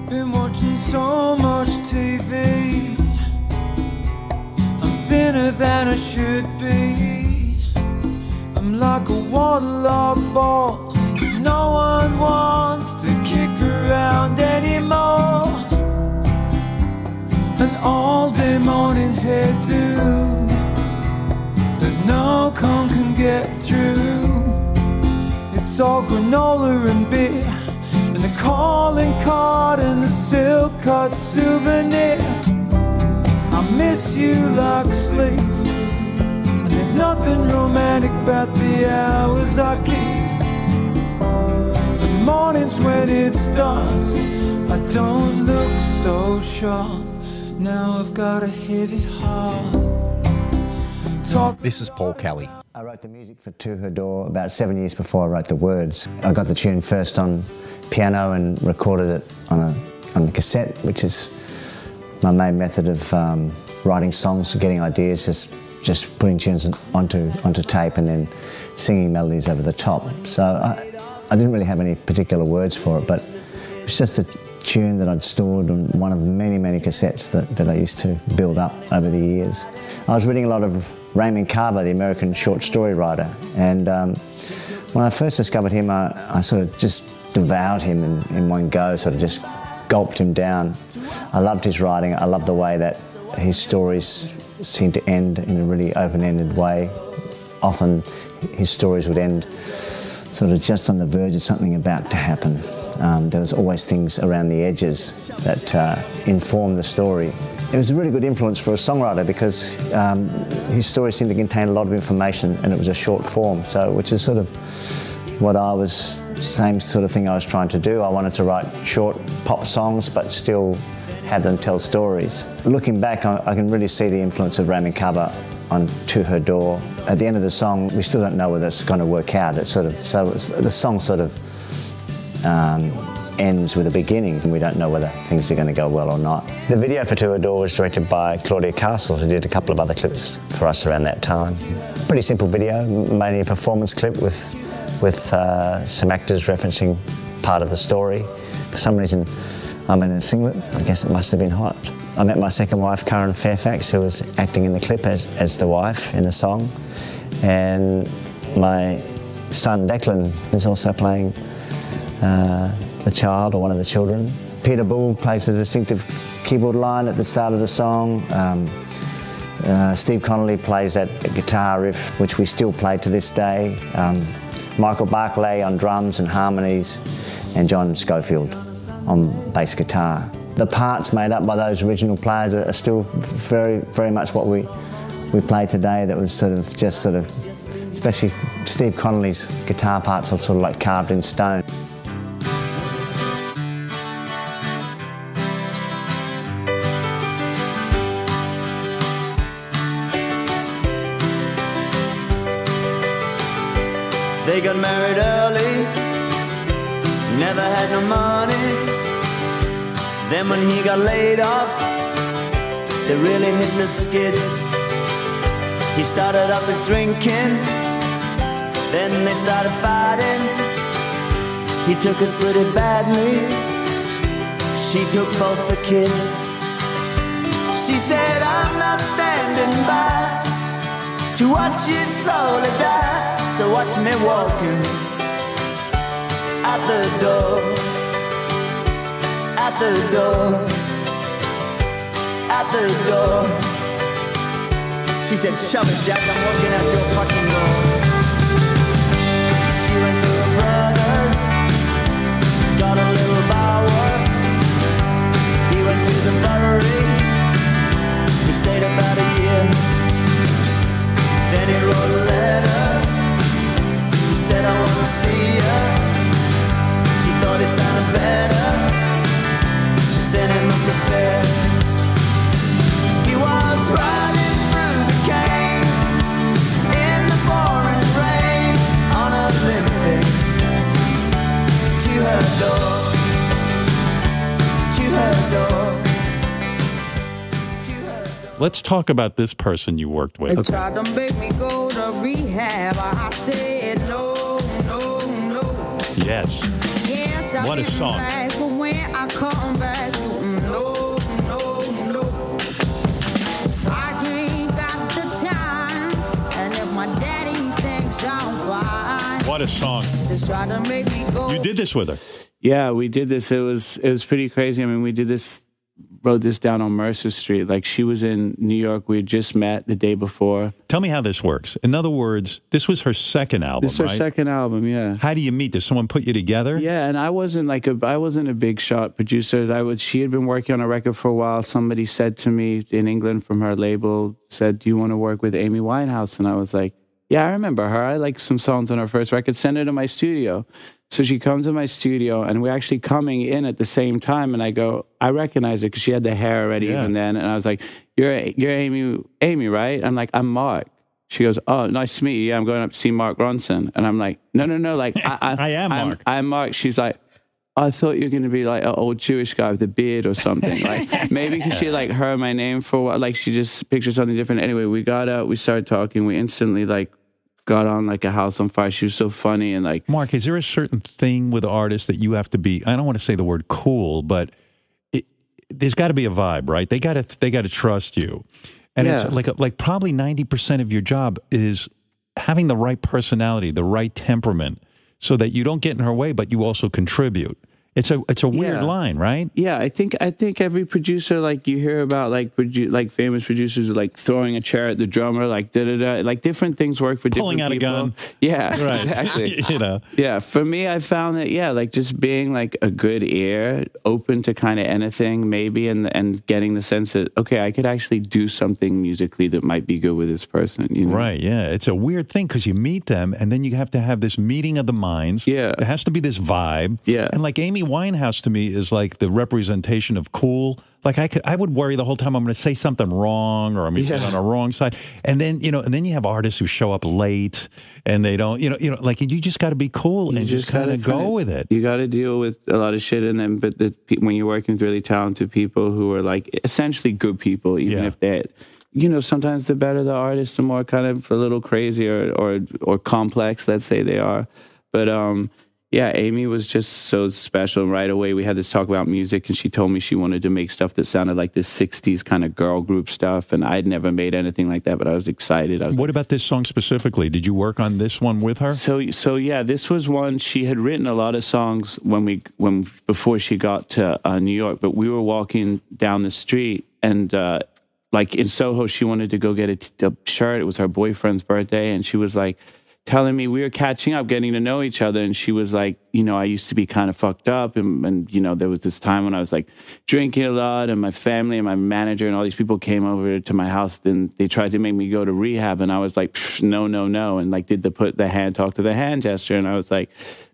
Been watching so much TV. I'm thinner than I should be. I'm like a waterlogged ball. No one wants to kick around anymore. An all day morning hairdo that no can get through. It's all granola and beer. And the calling card and the silk cut souvenir. I miss you like sleep. And there's nothing romantic about the hours I keep. The mornings when it starts, I don't look so sharp. Now I've got a heavy heart. Talk This is Paul Kelly. I wrote the music for To Her Door about seven years before I wrote the words. I got the tune first on piano and recorded it on a, on a cassette, which is my main method of um, writing songs, getting ideas, just, just putting tunes onto, onto tape and then singing melodies over the top. So I, I didn't really have any particular words for it, but It's just a tune that I'd stored on one of many, many cassettes that, that I used to build up over the years. I was reading a lot of Raymond Carver, the American short story writer, and um, when I first discovered him, I, I sort of just devoured him in, in one go, sort of just gulped him down. I loved his writing. I loved the way that his stories seemed to end in a really open-ended way. Often his stories would end sort of just on the verge of something about to happen. Um, there was always things around the edges that uh, informed the story. It was a really good influence for a songwriter because um, his story seemed to contain a lot of information and it was a short form, so which is sort of what I was, same sort of thing I was trying to do. I wanted to write short pop songs but still have them tell stories. Looking back, I, I can really see the influence of Raymond Carver on To Her Door. At the end of the song, we still don't know whether it's going to work out. It's sort of so the song sort of um, ends with a beginning, and we don't know whether things are going to go well or not. The video for To Her Door was directed by Claudia Castle, who did a couple of other clips for us around that time. Pretty simple video, mainly a performance clip with with uh, some actors referencing part of the story. For some reason, I'm in a singlet. I guess it must have been hot. I met my second wife, Kaarin Fairfax, who was acting in the clip as, as the wife in the song. And my son, Declan, is also playing uh, the child or one of the children. Peter Bull plays a distinctive keyboard line at the start of the song. Um, uh, Steve Connolly plays that guitar riff, which we still play to this day. Um, Michael Barclay on drums and harmonies, and Jon Schofield on bass guitar. The parts made up by those original players are still very, very much what we we play today. That was sort of just sort of, especially Steve Connolly's guitar parts are sort of like carved in stone. Then when he got laid off, they really hit the skids. He started up his drinking, then they started fighting. He took it pretty badly. She took both the kids. She said, I'm not standing by to watch you slowly die. So watch me walking out the door, out the door, out the door. She said, shove it, Jack, I'm walking out your fucking door. Talk about this person you worked They with. tried to make me go to rehab. I said no, no, no. Yes. Yes, I've What a been song. back, but when I come back, mm, no, no, no. I ain't got the time, and if my daddy thinks I'm fine, What a song. just try to make me go. You did this with her. Yeah, we did this. It was it was pretty crazy. I mean, we did this, wrote this down on Mercer Street. Like she was in New York. We had just met the day before. Tell me how this works. In other words, this was her second album, This is her right? second album. Yeah. How do you meet? Does someone put you together? Yeah, and I wasn't like a I wasn't a big shot producer. I would she had been working on a record for a while. Somebody said to me in England from her label said, "Do you want to work with Amy Winehouse?" And I was like, "Yeah, I remember her. I like some songs on her first record. Send her to my studio." So she comes to my studio, and we're actually coming in at the same time. And I go, I recognize her because she had the hair already Yeah. even then. And I was like, "You're you're Amy, Amy, right?" I'm like, "I'm Mark." She goes, "Oh, nice to meet you. Yeah, I'm going up to see Mark Ronson." And I'm like, "No, no, no. Like, I, I, I am I'm, Mark. I'm Mark." She's like, "I thought you were going to be like an old Jewish guy with a beard or something. Like, maybe because she like heard my name for a while. Like, she just pictured something different. Anyway, we got out. We started talking. We instantly like got on like a house on fire. She was so funny and like Mark, is there a certain thing with artists that you have to be? I don't want to say the word cool, but it, there's got to be a vibe, right? They got to they got to trust you, and Yeah. it's like like probably ninety percent of your job is having the right personality, the right temperament, so that you don't get in her way, but you also contribute. It's a it's a weird Yeah. line, right? Yeah, I think I think every producer like you hear about like produ- like famous producers like throwing a chair at the drummer, like da da da, like different things work for Pulling different out a gun. Yeah, Right. exactly. You know. Yeah, for me, I found that yeah, like just being like a good ear, open to kind of anything, maybe, and and getting the sense that okay, I could actually do something musically that might be good with this person. You know? Right, yeah. It's a weird thing because you meet them and then you have to have this meeting of the minds. Yeah. There has to be this vibe. Yeah. And like Amy Winehouse to me is like the representation of cool. Like I could, I would worry the whole time I'm going to say something wrong or I'm going to get Yeah. on the wrong side. And then, you know, and then you have artists who show up late and they don't, you know, you know, like you just got to be cool and just, kind gotta of go with it. You got to deal with a lot of shit, and then but the, when you're working with really talented people who are like essentially good people, even if they, you know, sometimes the better the artist, the more kind of a little crazy or or or complex, let's say they are. But um, yeah, Amy was just so special. Right away, we had this talk about music, and she told me she wanted to make stuff that sounded like this '60s kind of girl group stuff, and I'd never made anything like that, but I was excited. I was What about this song specifically? Did you work on this one with her? so so yeah, this was one she had written a lot of songs when we when before she got to uh, New York. But we were walking down the street and uh, like in Soho, she wanted to go get a, t- a shirt. It was her boyfriend's birthday, and she was like telling me we were catching up, getting to know each other. And she was like, you know, I used to be kind of fucked up, and, and you know, there was this time when I was like drinking a lot, and my family and my manager and all these people came over to my house. and they tried to make me go to rehab, and I was like, no, no, no, and like did the put the hand talk to the hand gesture, and I was like.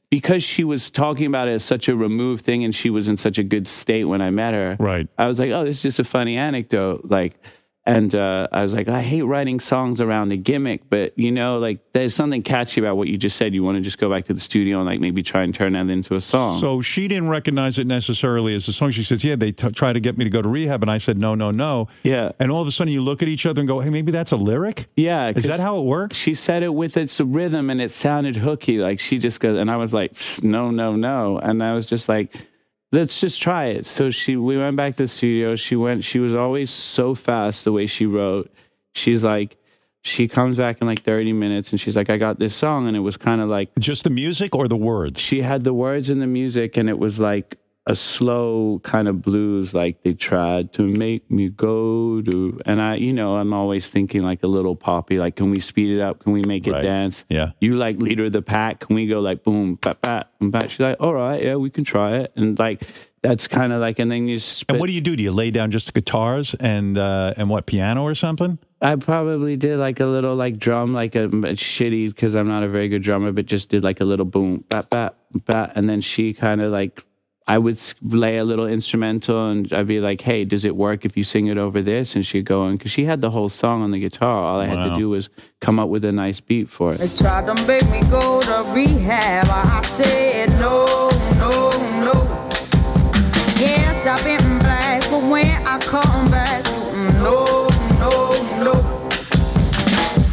Because she was talking about it as such a removed thing and she was in such a good state when I met her. Right. I was like, oh, this is just a funny anecdote. Like, and uh, I was like, I hate writing songs around a gimmick, but you know, like there's something catchy about what you just said. You want to just go back to the studio and like maybe try and turn that into a song. So she didn't recognize it necessarily as a song. She says, "Yeah, they t- try to get me to go to rehab," and I said, "No, no, no." Yeah. And all of a sudden, you look at each other and go, "Hey, maybe that's a lyric." Yeah, Is that how it works? She said it with its rhythm and it sounded hooky. Like she just goes, and I was like, no, no, no. And I was just like, let's just try it. So she, we went back to the studio. She went, she was always so fast the way she wrote. She's like, she comes back in like 30 minutes and she's like, I got this song. And it was kind of like just the music or the words. She had the words and the music and it was like, a slow kind of blues, like they tried to make me go to, and I, you know, I'm always thinking like a little poppy, like, can we speed it up? Can we make it Right. dance? Yeah. You like leader of the pack? Can we go like boom, pat, pat, boom, pat? She's like, all right, yeah, we can try it, and like that's kind of like, and then you. Spit, And what do you do? Do you lay down just the guitars and uh, and what piano or something? I probably did like a little like drum, like a, a shitty because I'm not a very good drummer, but just did like a little boom, bat, bat, bat, and then she kind of like I would lay a little instrumental, and I'd be like, "Hey, does it work if you sing it over this?" And she'd go, and because she had the whole song on the guitar, all I had Wow. to do was come up with a nice beat for They it. tried to make me go to rehab. I said no, no, no. Yes, I've been black, but when I come back, no, no, no.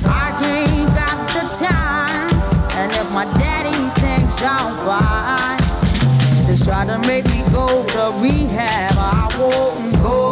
I ain't got the time, and if my daddy thinks I'm fine, just try to make me go to rehab. I won't go,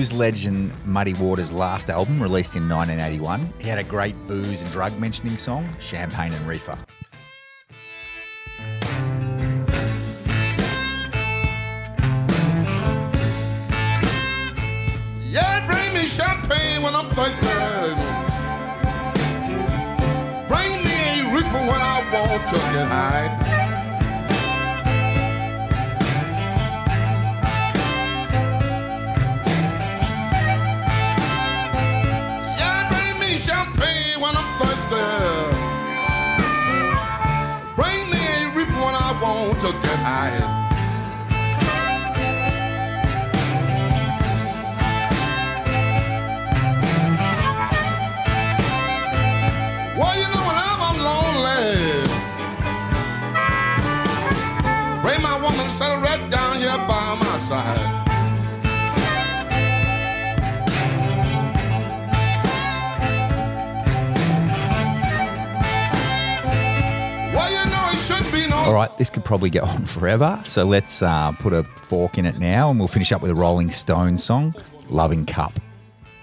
blues legend Muddy Waters' last album, released in 1981, he had a great booze and drug mentioning song, Champagne and Reefer. Yeah, bring me champagne when I'm thirsty. Bring me a reefer when I want to get high. All right, this could probably go on forever, so let's uh, put a fork in it now and we'll finish up with a Rolling Stones song, Loving Cup,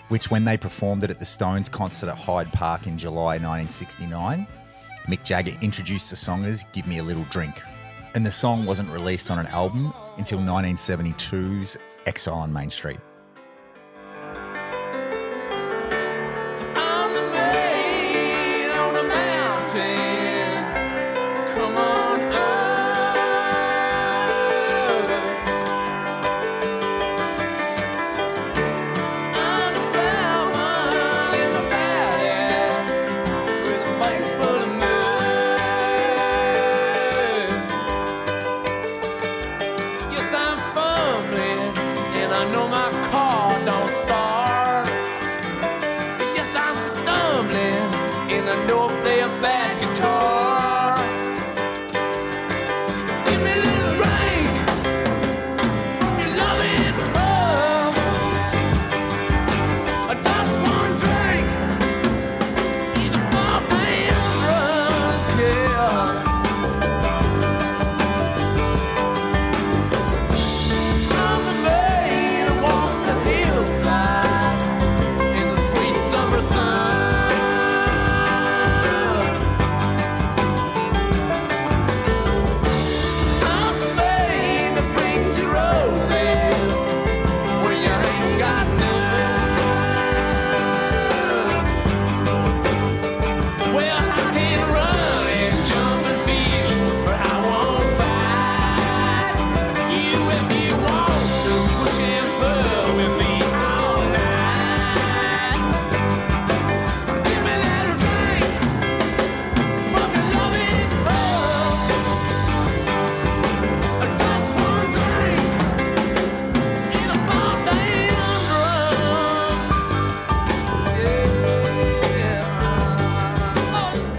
which when they performed it at the Stones concert at Hyde Park in July 1969, Mick Jagger introduced the song as Give Me a Little Drink. And the song wasn't released on an album until 1972's Exile on Main Street.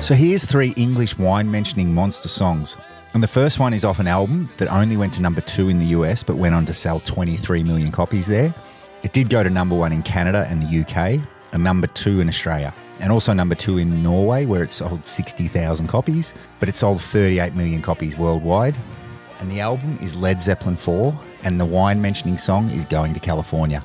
So here's three English wine mentioning monster songs. And the first one is off an album that only went to number two in the US but went on to sell 23 million copies there. It did go to number one in Canada and the UK, and number two in Australia, and also number two in Norway where it sold 60,000 copies, but it sold 38 million copies worldwide. And the album is Led Zeppelin 4, and the wine mentioning song is Going to California.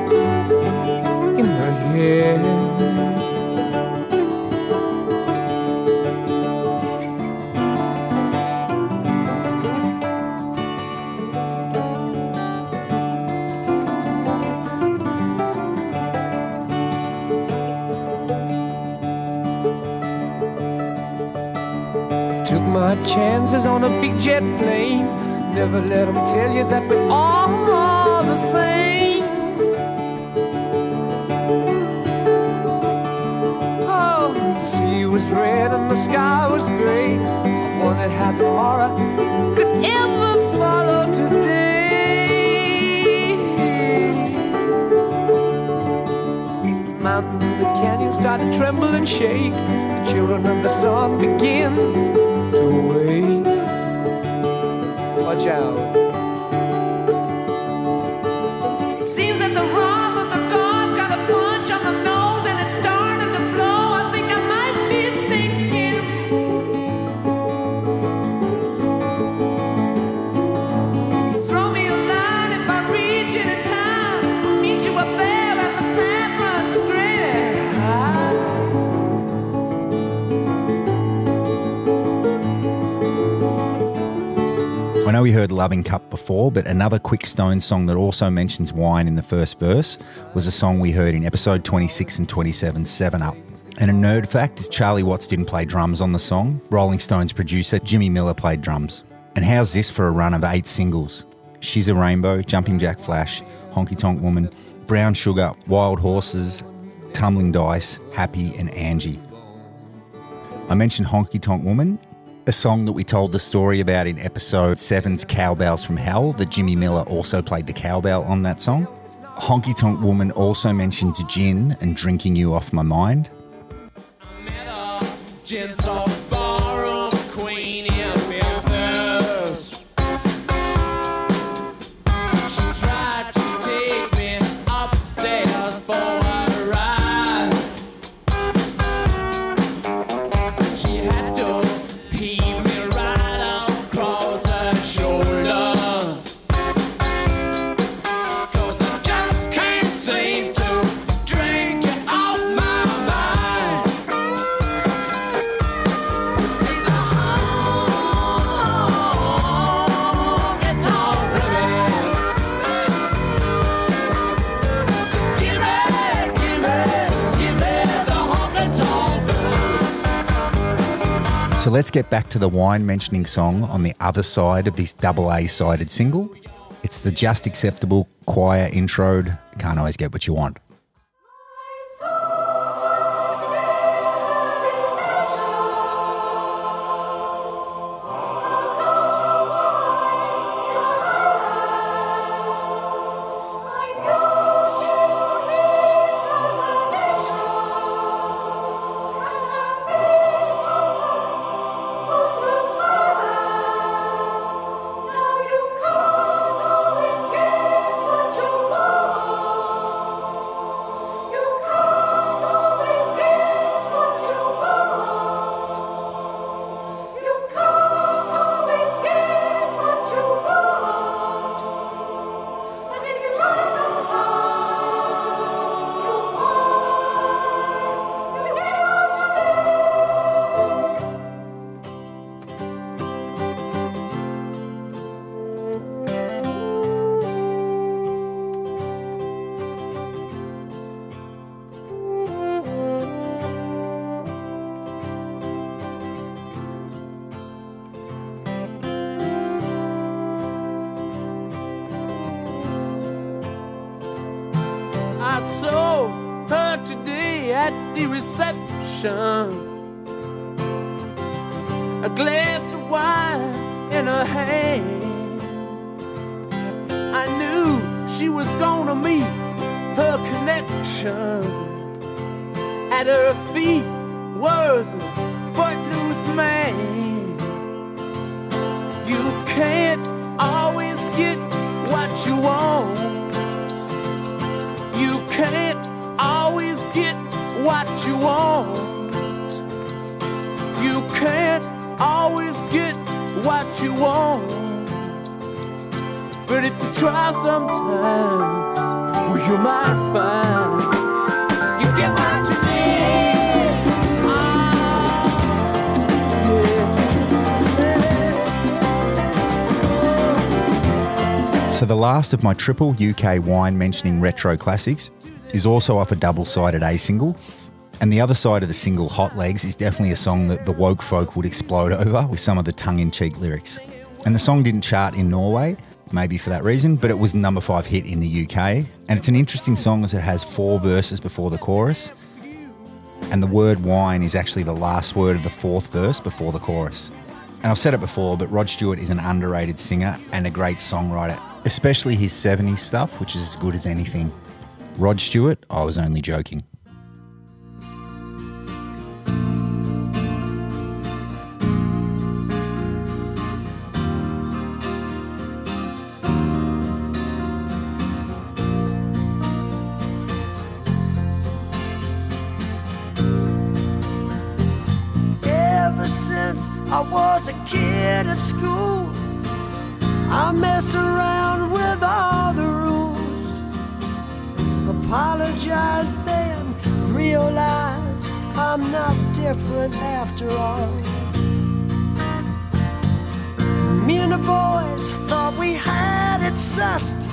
hair. Took my chances on a big jet plane. Never let them tell you that we're all the same. Red and the sky was gray. I wondered how tomorrow could ever follow today. The mountains and the canyons started to tremble and shake. The children of the sun began know we heard Loving Cup before, but another Quick Stone song that also mentions wine in the first verse was a song we heard in episode 26 and 27, 7 Up. And a nerd fact is Charlie Watts didn't play drums on the song. Rolling Stones producer Jimmy Miller played drums. And how's this for a run of eight singles? She's a Rainbow, Jumping Jack Flash, Honky Tonk Woman, Brown Sugar, Wild Horses, Tumbling Dice, Happy, and Angie. I mentioned Honky Tonk Woman, a song that we told the story about in episode 7's Cowbells from Hell, that Jimmy Miller also played the cowbell on that song. Honky Tonk Woman also mentions gin and drinking you off my mind. So let's get back to the wine mentioning song on the other side of this double A sided single. It's the just acceptable choir introed, can't always get what you want. Last of my triple UK wine mentioning retro classics is also off a double sided A single. And the other side of the single, Hot Legs, is definitely a song that the woke folk would explode over with some of the tongue in cheek lyrics. And the song didn't chart in Norway, maybe for that reason, but it was number five hit in the UK. And it's an interesting song as it has four verses before the chorus. And the word wine is actually the last word of the fourth verse before the chorus. And I've said it before, but Rod Stewart is an underrated singer and a great songwriter, especially his 70s stuff, which is as good as anything. Rod Stewart, I was only joking. Ever since I was a kid at school, I'm not different after all. Me and the boys thought we had it sussed.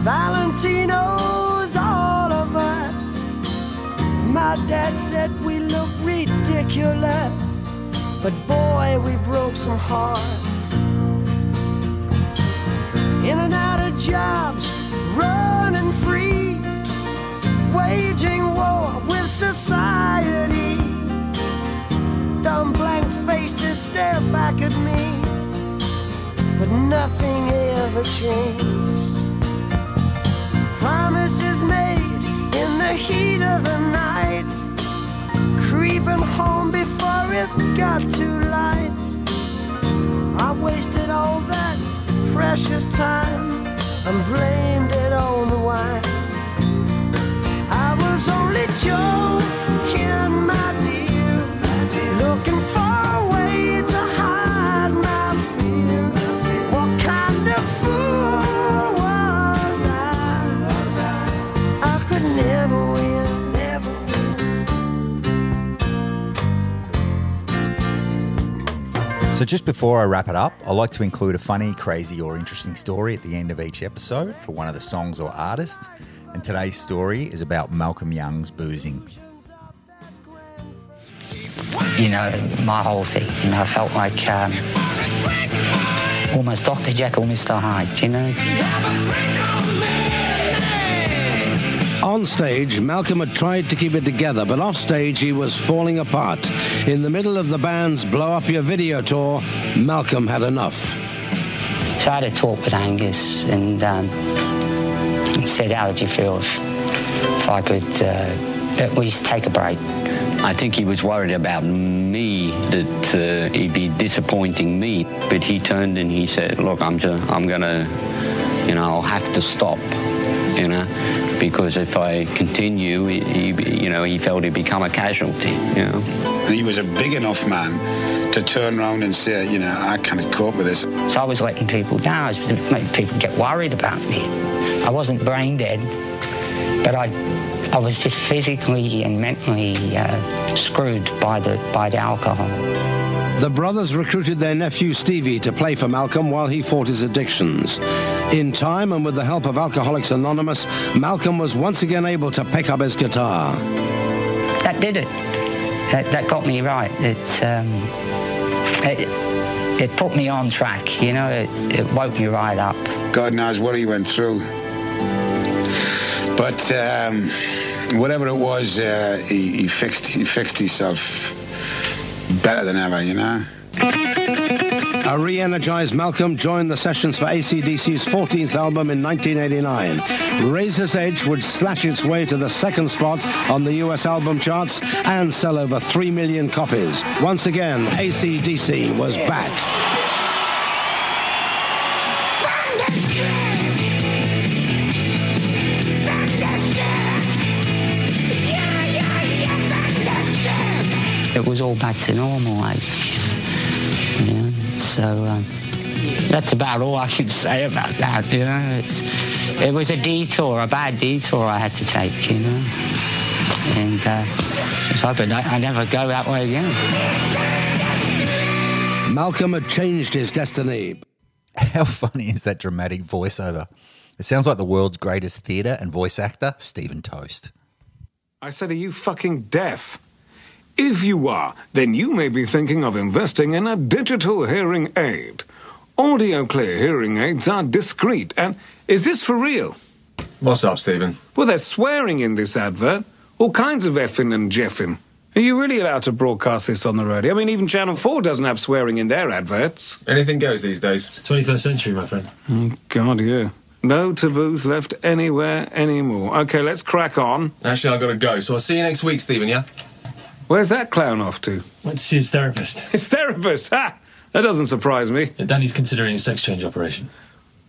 Valentino's all of us. My dad said we look ridiculous, but boy, we broke some hearts. In and out of jobs, running free, waging war with society. Dumb blank faces stare back at me, but nothing ever changed. Promises made in the heat of the night, creeping home before it got too light. I wasted all that precious time and blamed it on the wine. So, just before I wrap it up, I like to include a funny, crazy, or interesting story at the end of each episode for one of the songs or artists. And today's story is about Malcolm Young's boozing. you know, my whole thing. You know, I felt like um, almost Dr. Jekyll, Mr. Hyde, you know? On stage, Malcolm had tried to keep it together, but off stage, he was falling apart. In the middle of the band's Blow Up Your Video tour, Malcolm had enough. So I had a talk with Angus and um, he said, How would you feel if, if I could uh, at least take a break? I think he was worried about me that uh, he'd be disappointing me. But he turned and he said, "Look, I'm just, I'm gonna, you know, I'll have to stop, you know, because if I continue, he, he you know, he felt he'd become a casualty, you know." And he was a big enough man to turn around and say, you know, I can't cope with this. So I was letting people down. I was making people get worried about me. I wasn't brain dead, but I, I was just physically and mentally uh, screwed by the by the alcohol. The brothers recruited their nephew Stevie to play for Malcolm while he fought his addictions. In time and with the help of Alcoholics Anonymous, Malcolm was once again able to pick up his guitar. That did it. That, that got me right. It, um, it it put me on track. You know, it, it woke me right up. God knows what he went through. But um, whatever it was, uh, he, he fixed he fixed himself better than ever, you know. A re-energized Malcolm joined the sessions for ACDC's 14th album in 1989. Razor's Edge would slash its way to the second spot on the US album charts and sell over 3 million copies. Once again, ACDC was back. It was all back to normal, like. You know? So um, that's about all I can say about that. You know, it's it was a detour, a bad detour I had to take. You know, and uh, I was hoping I, I never go that way again. Malcolm had changed his destiny. How funny is that dramatic voiceover? It sounds like the world's greatest theatre and voice actor, Steven Toast. I said, Are you fucking deaf? If you are, then you may be thinking of investing in a digital hearing aid. Audio Clear hearing aids are discreet and. Is this for real? What's up, Steven? Well, they're swearing in this advert. All kinds of effing and jeffing. Are you really allowed to broadcast this on the radio? I mean, even Channel 4 doesn't have swearing in their adverts. Anything goes these days. It's the 21st century, my friend. Oh, God, yeah. No taboos left anywhere anymore. Okay, let's crack on. Actually, I've got to go, so I'll see you next week, Steven, yeah? Where's that clown off to? Went to see his therapist. His therapist? Ha! That doesn't surprise me. Danny's considering a sex change operation.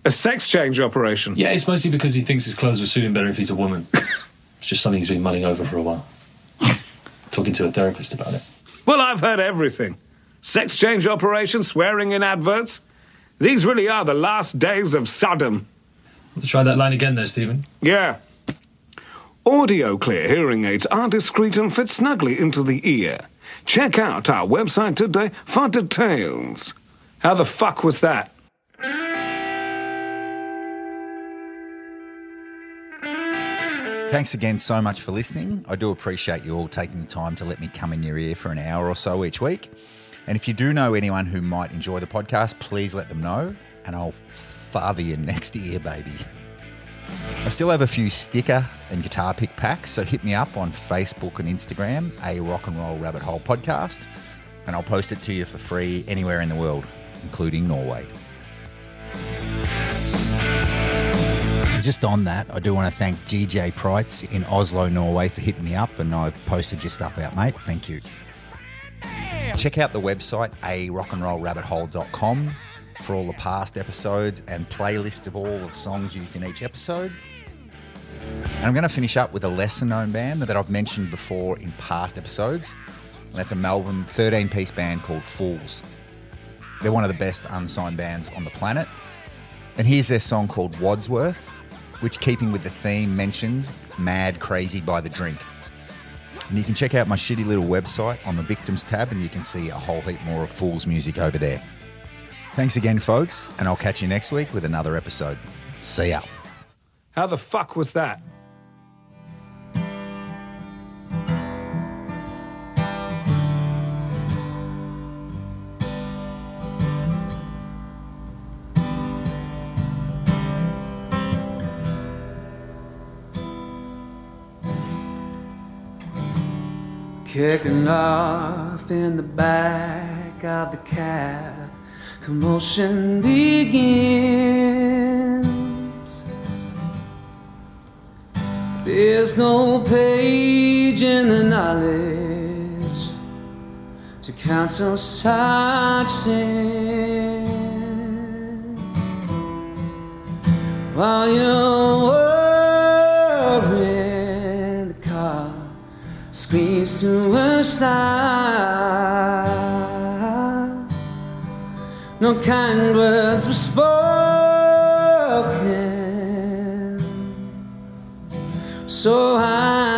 A sex change operation? Yeah, it's mostly because he thinks his clothes will suit him better if he's a woman. it's just something he's been mulling over for a while. Talking to a therapist about it. Well, I've heard everything. Sex change operations, swearing in adverts. These really are the last days of Sodom. Let's try that line again there, Steven. Yeah. Audio clear hearing aids are discreet and fit snugly into the ear. Check out our website today for details. How the fuck was that? Thanks again so much for listening. I do appreciate you all taking the time to let me come in your ear for an hour or so each week. And if you do know anyone who might enjoy the podcast, please let them know, and I'll father you next year, baby. I still have a few sticker and guitar pick packs, so hit me up on Facebook and Instagram, a Rock and Roll Rabbit Hole podcast, and I'll post it to you for free anywhere in the world, including Norway. Just on that, I do want to thank GJ Prites in Oslo, Norway for hitting me up, and I've posted your stuff out, mate. Thank you. Check out the website, a rockandrollrabbithole.com for all the past episodes and playlists of all the songs used in each episode. And I'm going to finish up with a lesser known band that I've mentioned before in past episodes. And that's a Melbourne 13 piece band called Fools. They're one of the best unsigned bands on the planet. And here's their song called Wadsworth, which, keeping with the theme, mentions Mad Crazy by the Drink. And you can check out my shitty little website on the Victims tab, and you can see a whole heap more of Fools music over there. Thanks again, folks, and I'll catch you next week with another episode. See ya. How the fuck was that? Kicking off in the back of the cab, commotion begins. There's no page in the knowledge to counsel such sin. While you're worrying, the car screams to a stop. No kind words were spoken, so I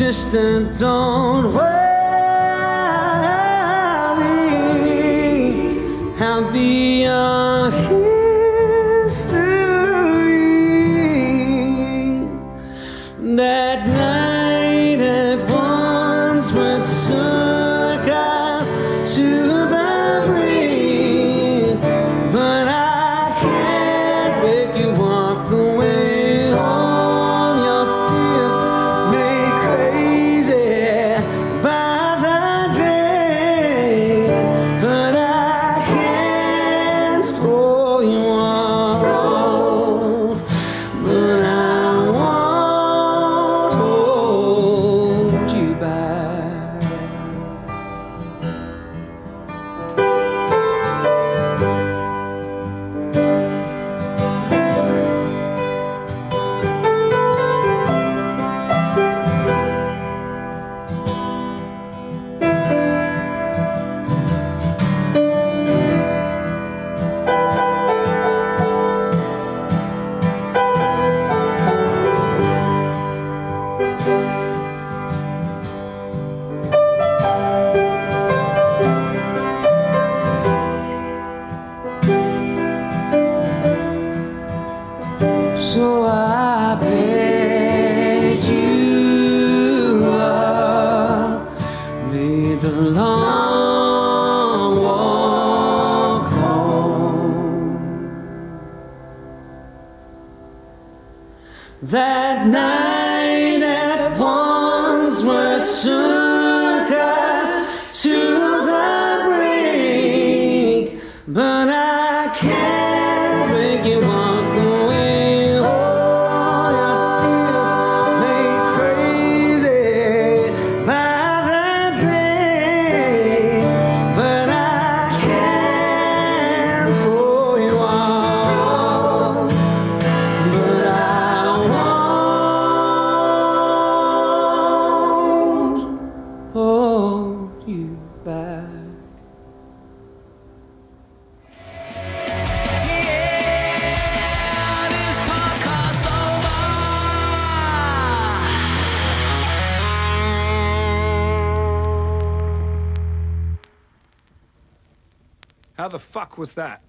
So, sister, don't worry. Was that?